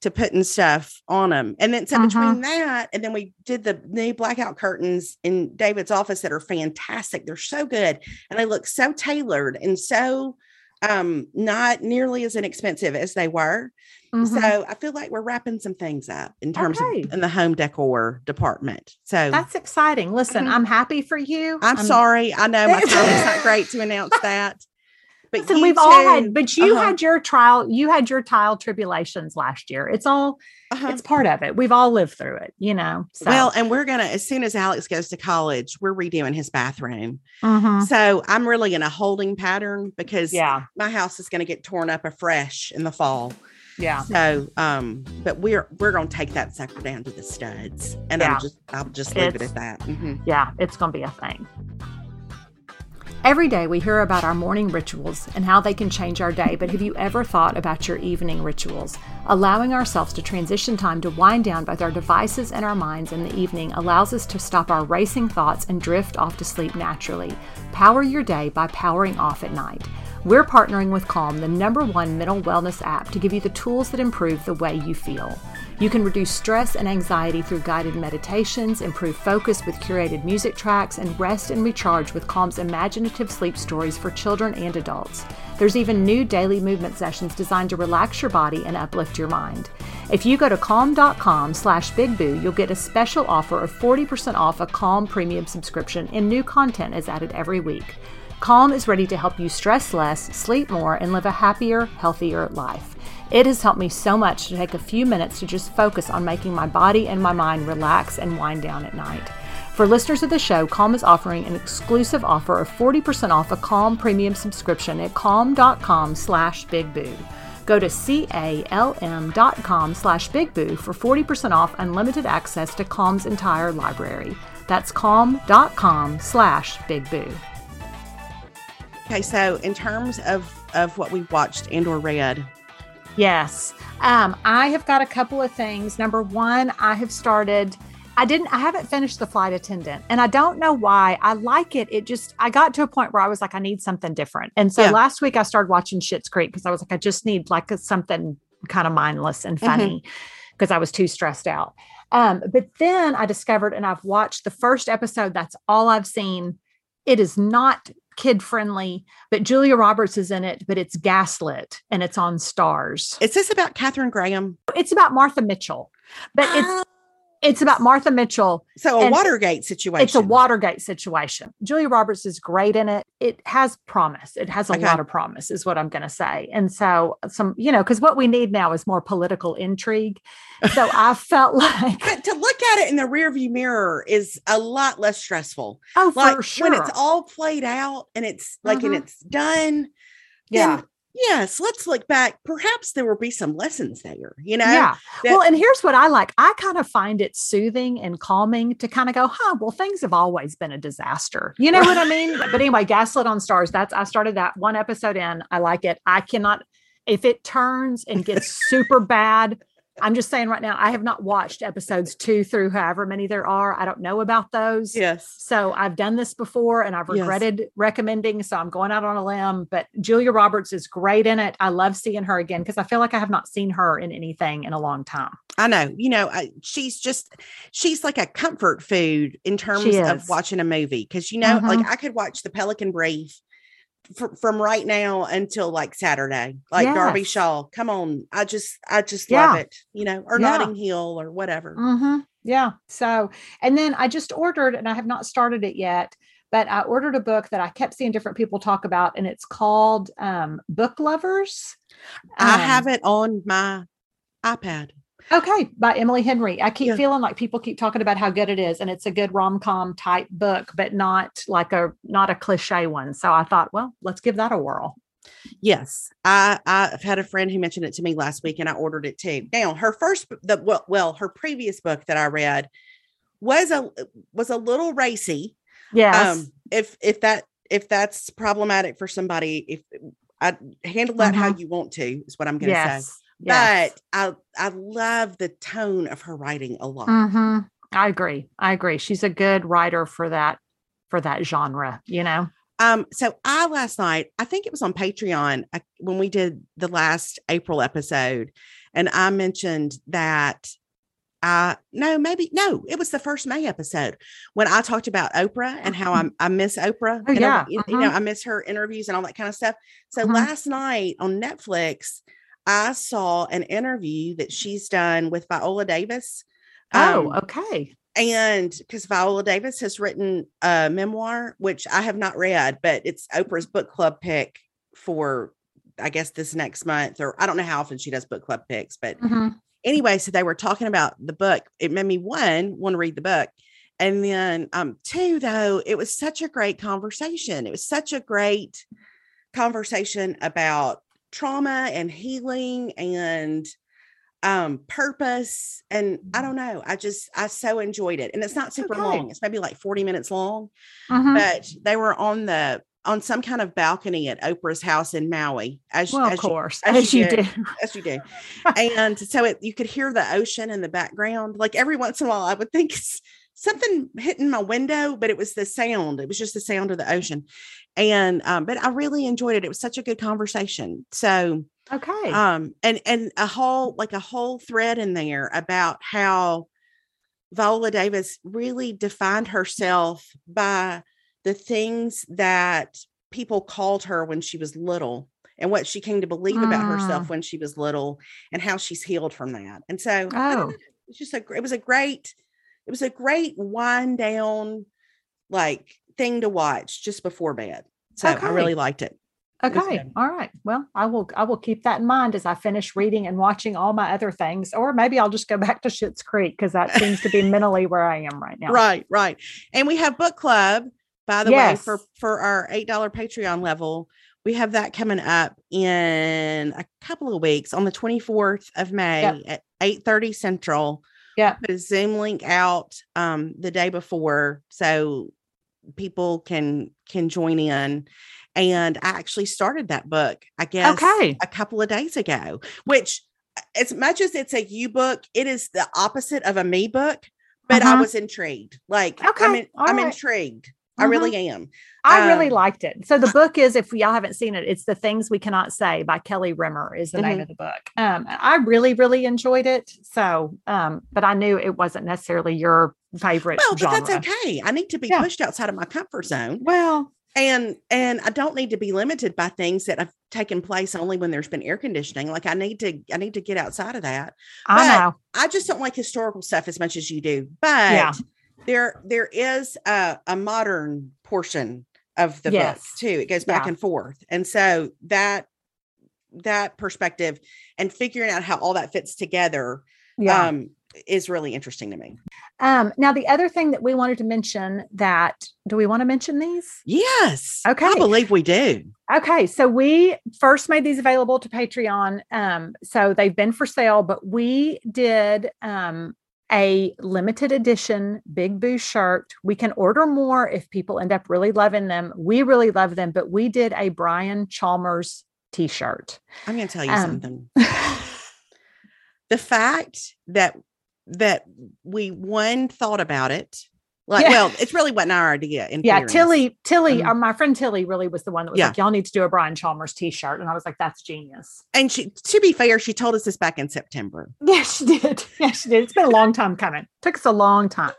to putting stuff on them. And then so Mhm. between that and then we did the new blackout curtains in David's office that are fantastic. They're so good and they look so tailored and so um not nearly as inexpensive as they were. Mhm. So I feel like we're wrapping some things up in terms Okay. of in the home decor department. So that's exciting. Listen, Mhm. I'm happy for you. I'm, sorry. I know my timing's not great to announce that. But we've all had, but you Uh-huh. had your trial, you had your trial tribulations last year. It's all, Uh-huh. it's part of it. We've all lived through it, you know. So, well, and we're gonna as soon as Alex goes to college, we're redoing his bathroom. mhm. So I'm really in a holding pattern because yeah, my house is gonna get torn up afresh in the fall. yeah. So um, but we're we're gonna take that sucker down to the studs. And Yeah. I'm just I'll just leave it at that. Mhm. Yeah, it's going to be a thing. Every day we hear about our morning rituals and how they can change our day, but have you ever thought about your evening rituals? Allowing ourselves to transition time to wind down both our devices and our minds in the evening allows us to stop our racing thoughts and drift off to sleep naturally. Power your day by powering off at night. We're partnering with Calm, the number one mental wellness app, to give you the tools that improve the way you feel. You can reduce stress and anxiety through guided meditations, improve focus with curated music tracks, and rest and recharge with Calm's imaginative sleep stories for children and adults. There's even new daily movement sessions designed to relax your body and uplift your mind. If you go to calm.com slash bigboo, you'll get a special offer of 40% off a Calm premium subscription and new content is added every week. Calm is ready to help you stress less, sleep more, and live a happier, healthier life. It has helped me so much to take a few minutes to just focus on making my body and my mind relax and wind down at night. For listeners of the show, Calm is offering an exclusive offer of 40% off a Calm premium subscription at calm.com slash bigboo. Go to calm.com slash bigboo for 40% off unlimited access to Calm's entire library. That's calm.com slash bigboo. Okay, so in terms of of what we've watched and or read, Yes. Um, I have got a couple of things. Number one, I have started. I didn't. I haven't finished the flight attendant, and I don't know why. I like it. It just. I got to a point where I was like, I need something different. And so Yeah. last week I started watching Schitt's Creek because I was like, I just need like a, something kind of mindless and funny because I was too stressed out. Um, but then I discovered, and I've watched the first episode. That's all I've seen. It is not kid friendly, but Julia Roberts is in it, but it's gaslit and it's on Starz is this about Katharine Graham? it's about Martha Mitchell, but it's Ah, it's about Martha Mitchell. so a Watergate situation. It's a Watergate situation. Julia Roberts is great in it. It has promise. It has a Okay. lot of promise, is what I'm going to say. And so some, you know, because what we need now is more political intrigue. So I felt like, But to look at it in the rearview mirror is a lot less stressful. oh, Like for sure. when it's all played out and it's like and Mhm. it's done. yeah, then yes, let's look back. Perhaps there will be some lessons there, you know? Yeah. that- well, and here's what I like. I kind of find it soothing and calming to kind of go, huh, well, things have always been a disaster. You know what I mean? But anyway, Gaslit on Starz, that's I started that one episode in. I like it. I cannot if it turns and gets super bad. I'm just saying right now, I have not watched episodes two through however many there are. I don't know about those. Yes. So I've done this before and I've Yes. regretted recommending. So I'm going out on a limb, but Julia Roberts is great in it. I love seeing her again because I feel like I have not seen her in anything in a long time. I know, you know, I, she's just, she's like a comfort food in terms of watching a movie. Cause, you know, like Mhm. I could watch The Pelican Brief fr- from right now until like Saturday, like Darby Shaw. Come on. I just, I just Yeah. love it, you know, or Yeah. Notting Hill or whatever. hmm Yeah. So, and then I just ordered, and I have not started it yet, but I ordered a book that I kept seeing different people talk about, and it's called um, Book Lovers. I Um, have it on my iPad. Okay, by Emily Henry. I keep Yeah. feeling like people keep talking about how good it is, and it's a good rom com type book, but not like a not a cliche one. So I thought, well, let's give that a whirl. Yes, I I've had a friend who mentioned it to me last week, and I ordered it too. Now, her first, the well, well, her previous book that I read was a was a little racy. Yes. Um, if if that if that's problematic for somebody, if I handle that how you want to, is what I'm going to say. Yes. But I I love the tone of her writing a lot. Mhm. I agree. I agree. She's a good writer for that for that genre. You know. Um, so I last night, I think it was on Patreon I, when we did the last April episode, and I mentioned that I no, maybe no, it was the first May episode when I talked about Oprah and how I, I miss Oprah. Oh, and I- yeah, you, you know, I miss her interviews and all that kind of stuff. So Mhm. last night on Netflix, I saw an interview that she's done with Viola Davis. Oh, Um, okay. and because Viola Davis has written a memoir, which I have not read, but it's Oprah's book club pick for, I guess, this next month, or I don't know how often she does book club picks, but Mhm. anyway, so they were talking about the book. It made me one want to read the book, and then um two though it was such a great conversation. It was such a great conversation about trauma and healing and um purpose and i don't know i just i so enjoyed it and it's not super Okay. long it's maybe like 40 minutes long Mhm. but they were on the on some kind of balcony at oprah's house in maui as, Well, as of you course, as as, you you did. do. as you do. and so it, you could hear the ocean in the background. Like every once in a while, I would think something hitting my window, but it was the sound. It was just the sound of the ocean. And um, but I really enjoyed it. It was such a good conversation. So Okay. um and and a whole like a whole thread in there about how Viola Davis really defined herself by the things that people called her when she was little and what she came to believe about herself when she was little and how she's healed from that. And so Oh. it's just a it was a great it was a great wind down like thing to watch just before bed. So I really liked it. Okay. good. All right. Well, I will I will keep that in mind as I finish reading and watching all my other things. Or maybe I'll just go back to Schitt's Creek because that seems to be mentally where I am right now. Right, right. And we have book club, by the way, for for our eight dollar Patreon level. We have that coming up in a couple of weeks on the 24th of May Yep. at 8 30 Central. Yep. Put a Zoom link out um the day before so people can can join in. And I actually started that book, I guess Okay. a couple of days ago, which as much as it's a you book, it is the opposite of a me book. But I Uh-huh. was intrigued. Like I'm Okay, in, I'm right. intrigued. I Mhm. really am. I really Um, liked it. So the book is, if y'all haven't seen it, it's The Things We Cannot Say by Kelly Rimmer is the name Mhm. of the book. Um, I really, really enjoyed it. So, um, but I knew it wasn't necessarily your favorite Well, but genre. that's okay. I need to be Yeah. pushed outside of my comfort zone. Well, And and I don't need to be limited by things that have taken place only when there's been air conditioning. Like I need to I need to get outside of that. I But know. I just don't like historical stuff as much as you do. But Yeah. There there is a, a modern portion of the book too. It goes back Yeah. and forth. And so that that perspective and figuring out how all that fits together Yeah. um is really interesting to me. Um, now, the other thing that we wanted to mention that do we want to mention these? Yes. Okay. I believe we do. Okay, so we first made these available to Patreon. Um, so they've been for sale, but we did um, a limited edition Big Boo shirt. We can order more if people end up really loving them. We really love them, but we did a Brian Chalmers t-shirt. I'm going to tell you um, something. the fact that that we one thought about it like, yeah. well, it's really wasn't our idea. In yeah, fairness. Tilly, Tilly, um, my friend Tilly really was the one that was yeah. like, "Y'all need to do a Brian Chalmers T-shirt," and I was like, "That's genius." And she, to be fair, she told us this back in September. Yeah, she did. Yeah, she did. It's been a long time coming. Took us a long time.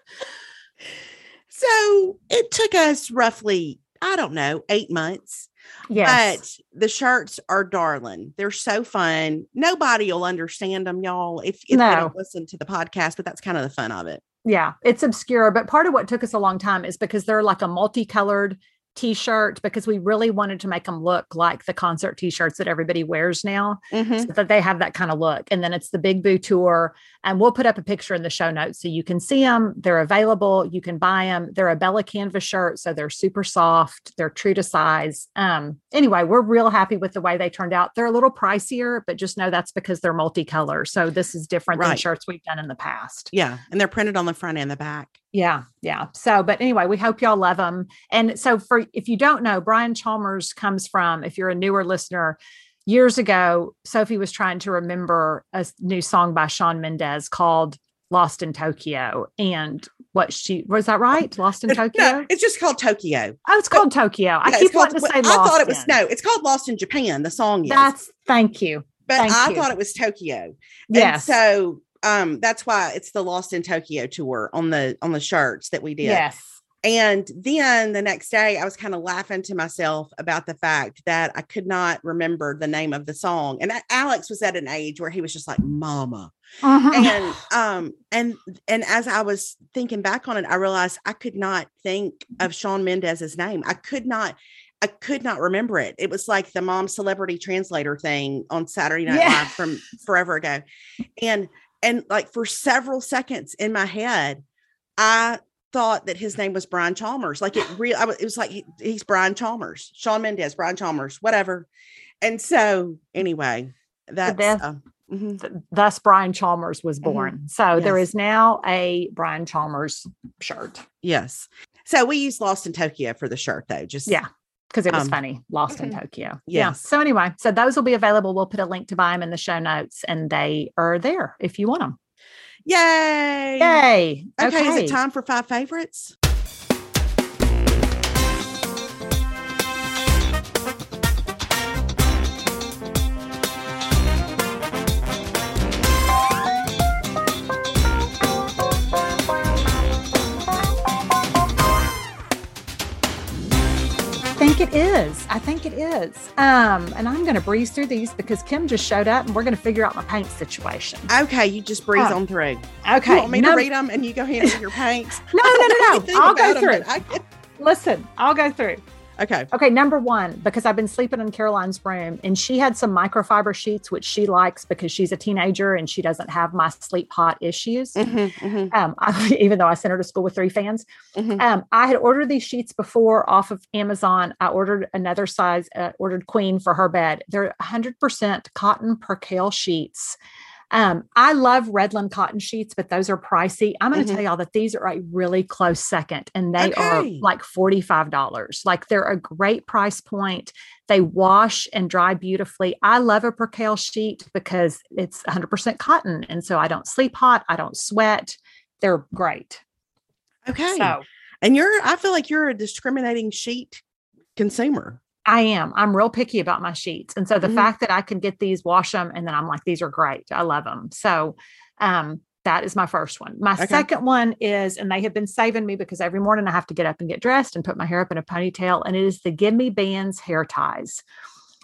So it took us roughly, I don't know, eight months. Yes. But the shirts are darling. They're so fun. Nobody will understand them, y'all, if, if no. they don't listen to the podcast, but that's kind of the fun of it yeah, it's obscure. But part of what took us a long time is because they're like a multicolored t-shirt because we really wanted to make them look like the concert t-shirts that everybody wears now mm-hmm. so that they have that kind of look. And then it's the big boo tour and we'll put up a picture in the show notes so you can see them they're available. You can buy them they're a bella canvas shirt so they're super soft. They're true to size. Um anyway we're real happy with the way they turned out. They're a little pricier but just know that's because they're multicolor. So this is different right. than shirts we've done in the past. Yeah and they're printed on the front and the back yeah, yeah. So, but anyway, we hope y'all love them. And so, for if you don't know, Brian Chalmers comes from, if you're a newer listener, years ago, Sophie was trying to remember a new song by Shawn Mendes called Lost in Tokyo. And what she was that right? Lost in Tokyo? No, it's just called Tokyo. Oh, it's called but, Tokyo. I keep called, wanting to say I thought it was in. no, it's called Lost in Japan. The song is. That's thank you. But thank I you. thought it was Tokyo. Yes. And so um that's why it's the lost in tokyo tour on the on the shirts that we did yes and then the next day i was kind of laughing to myself about the fact that i could not remember the name of the song and alex was at an age where he was just like mama uh-huh. and um and and as i was thinking back on it i realized i could not think of shawn mendes's name i could not I could not remember it. It was like the mom celebrity translator thing on Saturday Night yeah. Live from forever ago. And and like for several seconds in my head, I thought that his name was Brian Chalmers. Like it real, it was like he, he's Brian Chalmers, Shawn Mendes, Brian Chalmers, whatever. And so anyway, that's uh, mm-hmm. thus Brian Chalmers was mm-hmm. born. Mm-hmm. So yes. there is now a Brian Chalmers shirt. Yes. So we use Lost in Tokyo for the shirt though. Just yeah because it was um, funny, Lost in Tokyo. Yes. Yeah. So anyway, so those will be available. We'll put a link to buy them in the show notes, and they are there if you want them. Yay! Yay! Okay, okay. is it time for five favorites? It is. I think it is. Um, and I'm going to breeze through these because Kim just showed up and we're going to figure out my paint situation. Okay, you just breeze oh. on through. Okay. You want me no, to read them and you go handle your paints? No, no, no, no. I'll go through. I, Listen, I'll go through. Okay. Okay. Number one, because I've been sleeping in Caroline's room and she had some microfiber sheets, which she likes because she's a teenager and she doesn't have my sleep hot issues. Mm-hmm, mm-hmm. Um, I, even though I sent her to school with three fans, mm-hmm. um, I had ordered these sheets before off of Amazon. I ordered another size, uh, ordered queen for her bed. They're 100% cotton percale sheets. Um, I love Redland cotton sheets, but those are pricey. I'm going to mm-hmm. tell y'all that these are a really close second and they okay. are like $45. Like they're a great price point. They wash and dry beautifully. I love a percale sheet because it's 100% cotton. And so I don't sleep hot, I don't sweat. They're great. Okay. So, and you're, I feel like you're a discriminating sheet consumer. I am. I'm real picky about my sheets. And so the mm-hmm. fact that I can get these, wash them, and then I'm like, these are great. I love them. So um, that is my first one. My okay. second one is, and they have been saving me because every morning I have to get up and get dressed and put my hair up in a ponytail, and it is the Gimme Bands hair ties.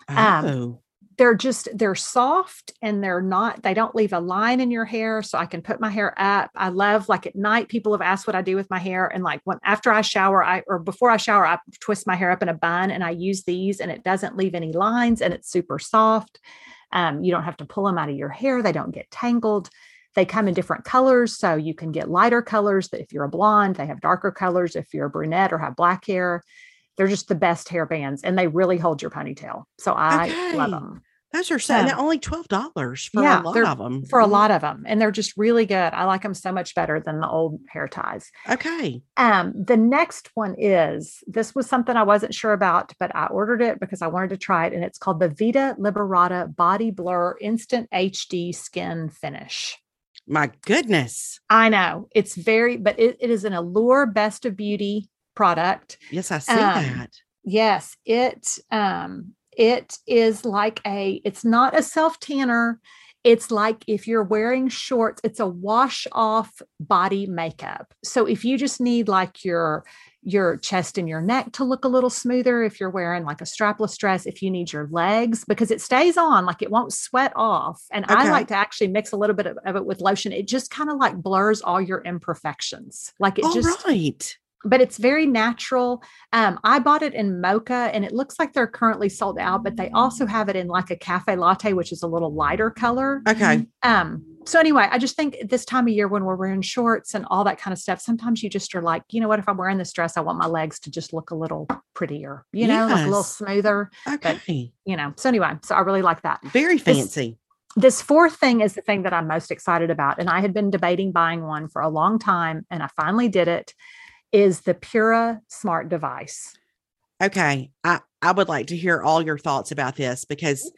Um, oh they're just they're soft and they're not they don't leave a line in your hair so i can put my hair up. I love like at night people have asked what i do with my hair and like when after i shower i or before i shower i twist my hair up in a bun and i use these and it doesn't leave any lines and it's super soft. Um, you don't have to pull them out of your hair they don't get tangled. They come in different colors so you can get lighter colors if you're a blonde they have darker colors. If you're a brunette or have black hair They're just the best hair bands and they really hold your ponytail. So I love them Those are so Yeah. now only twelve dollars for Yeah, a lot of them. for a lot of them. And they're just really good. I like them so much better than the old hair ties. Okay. Um, the next one is this was something I wasn't sure about, but I ordered it because I wanted to try it. And it's called the Vita Liberata Body Blur Instant HD Skin Finish. My goodness. I know it's very, but it, it is an Allure Best of Beauty product. Yes, I see Um, that. Yes, it um it is like a it's not a self tanner. It's like if you're wearing shorts, it's a wash off body makeup. So if you just need like your your chest and your neck to look a little smoother if you're wearing like a strapless dress if you need your legs because it stays on like it won't sweat off and i like to actually mix a little bit of, of it with lotion it just kind of like blurs all your imperfections like it All just right. But it's very natural. Um, I bought it in mocha and it looks like they're currently sold out, but they also have it in like a cafe latte, which is a little lighter color. Okay. Um, so anyway, I just think this time of year when we're wearing shorts and all that kind of stuff, sometimes you just are like, you know what, if I'm wearing this dress, I want my legs to just look a little prettier, you know, like a little smoother, Okay. you know. So anyway, so I really like that. Very fancy. This fourth thing is the thing that I'm most excited about. And I had been debating buying one for a long time and I finally did it. Is the Pura smart device. Okay. I, I would like to hear all your thoughts about this because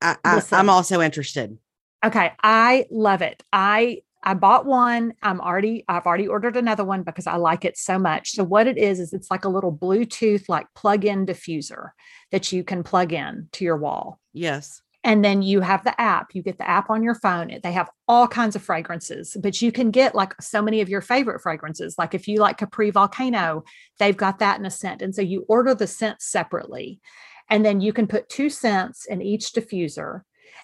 I, I. I'm also interested. Okay, I love it. I I bought one. I'm already I've already ordered another one because I like it so much. So what it is is it's like a little Bluetooth like plug-in diffuser that you can plug in to your wall. Yes. And then you have the app. You get the app on your phone. They have all kinds of fragrances, but you can get like so many of your favorite fragrances. Like if you like Capri Volcano, they've got that in a scent. And so you order the scents separately. And then you can put two scents in each diffuser.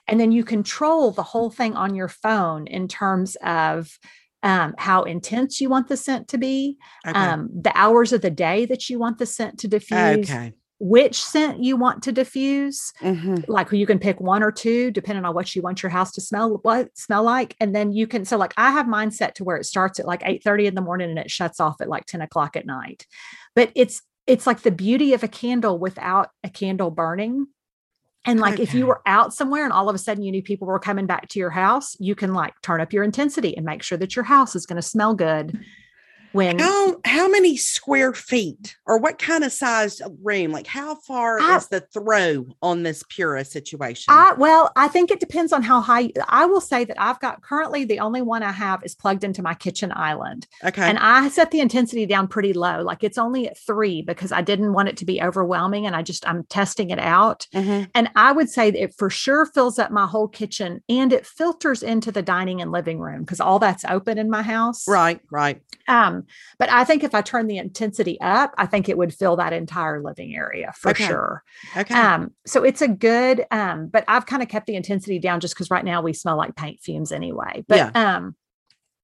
And then you control the whole thing on your phone in terms of um, how intense you want the scent to be, Okay. um, the hours of the day that you want the scent to diffuse, okay. Which scent you want to diffuse Mhm. like you can pick one or two depending on what you want your house to smell what smell like and then you can so like i have mine set to where it starts at like 8 30 in the morning and it shuts off at like 10 o'clock at night. But it's it's like the beauty of a candle without a candle burning. And like if you were out somewhere and all of a sudden you knew people were coming back to your house you can like turn up your intensity and make sure that your house is going to smell good when How how many square feet or what kind of size room? Like how far I- is the throw on this Pura situation? I well, I think it depends on how high. I will say that I've got currently the only one I have is plugged into my kitchen island, okay. and I set the intensity down pretty low. Like it's only at three because I didn't want it to be overwhelming, and I just I'm testing it out. Mhm. And I would say that it for sure fills up my whole kitchen, and it filters into the dining and living room because all that's open in my house. Right, right. Um, but I think if I turn the intensity up, I think it would fill that entire living area for Okay. sure. Okay. Um, so it's a good, um, but I've kind of kept the intensity down just because right now we smell like paint fumes anyway. But um,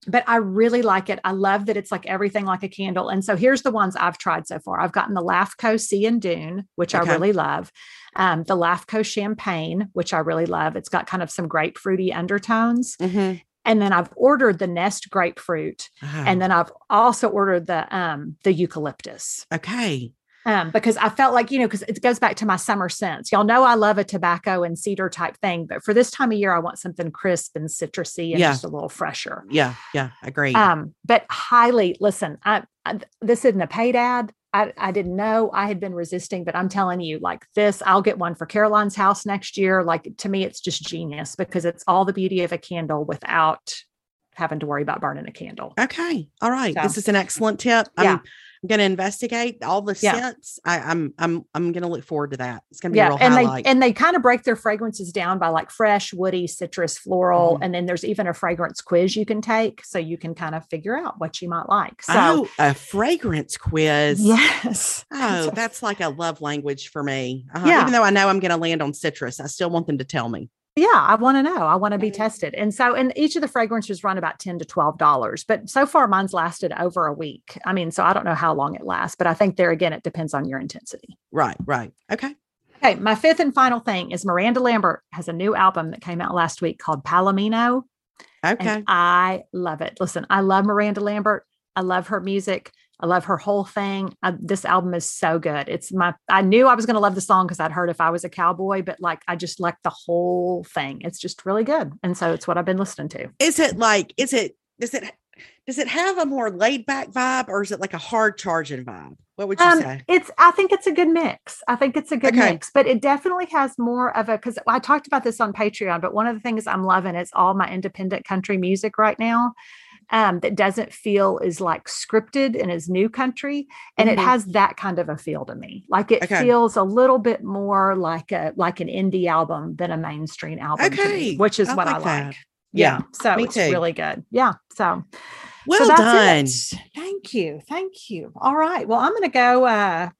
but I really like it. I love that it's like everything like a candle. And so here's the ones I've tried so far. I've gotten the Lafco Sea and Dune, which Okay. I really love. Um, the Lafco Champagne, which I really love. It's got kind of some grapefruity undertones. Mhm. And then I've ordered the Nest grapefruit, Oh, and then I've also ordered the um the eucalyptus okay. um, because I felt like, you know, because it goes back to my summer scents. Y'all know I love a tobacco and cedar type thing, but for this time of year, I want something crisp and citrusy and Yeah. just a little fresher. Yeah, yeah, agreed. Um, but highly listen, I, I this isn't a paid ad. I, I didn't know I had been resisting, but I'm telling you, like this, I'll get one for Caroline's house next year. Like to me, it's just genius because it's all the beauty of a candle without having to worry about burning a candle. okay. All right. So- This is an excellent tip. Yeah. I'm, I'm gonna investigate all the Yeah. scents. I, I'm I'm I'm gonna look forward to that. It's gonna be a yeah real and highlight. they and they kind of break their fragrances down by like fresh woody citrus floral Mhm. and then there's even a fragrance quiz you can take so you can kind of figure out what you might like so oh, a fragrance quiz. yes Oh, that's like a love language for me. Uh, Yeah. Even though I know I'm going to land on citrus, I still want them to tell me. Yeah i want to know i want to be tested and so and each of the fragrances run about 10 to 12 dollars but so far mine's lasted over a week i mean so i don't know how long it lasts but i think there again it depends on your intensity Right, right. Okay. okay my fifth and final thing is miranda lambert has a new album that came out last week called palomino Okay. And I love it. Listen, I love Miranda Lambert. I love her music. I love her whole thing. Uh, this album is so good. It's my, I knew I was going to love the song because I'd heard if I was a cowboy, but like I just like the whole thing. It's just really good. And so it's what I've been listening to. Is it like, is it, does it, does it have a more laid back vibe or is it like a hard charging vibe? What would you Um, say? it's, I think it's a good mix. I think it's a good Okay. mix, but it definitely has more of a, because I talked about this on Patreon, but one of the things I'm loving is all my independent country music right now. Um, that doesn't feel as like scripted and is new country. And Mhm. it has that kind of a feel to me. Like it Okay. feels a little bit more like a like an indie album than a mainstream album, to me, which is I what I like that. like. Yeah, So me it's too. really good. Yeah. So Well so done. it. Thank you. Thank you. All right. Well, I'm going to go uh,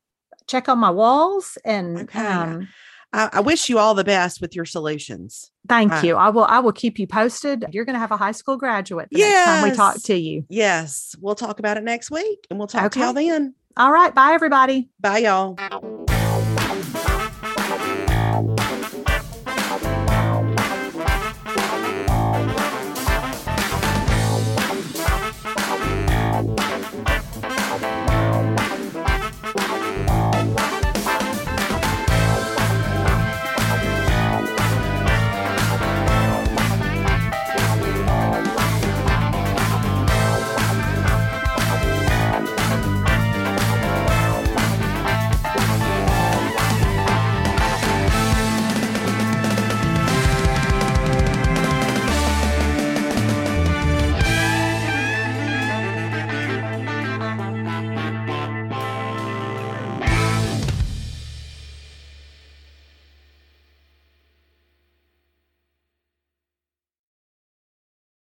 check on my walls and Okay. um, I, I wish you all the best with your solutions. thank Uh, you. I will. I will keep you posted. You're going to have a high school graduate the next time we talk to you. Yes, we'll talk about it next week and we'll talk to y'all then. All right. Bye, everybody. Bye, y'all.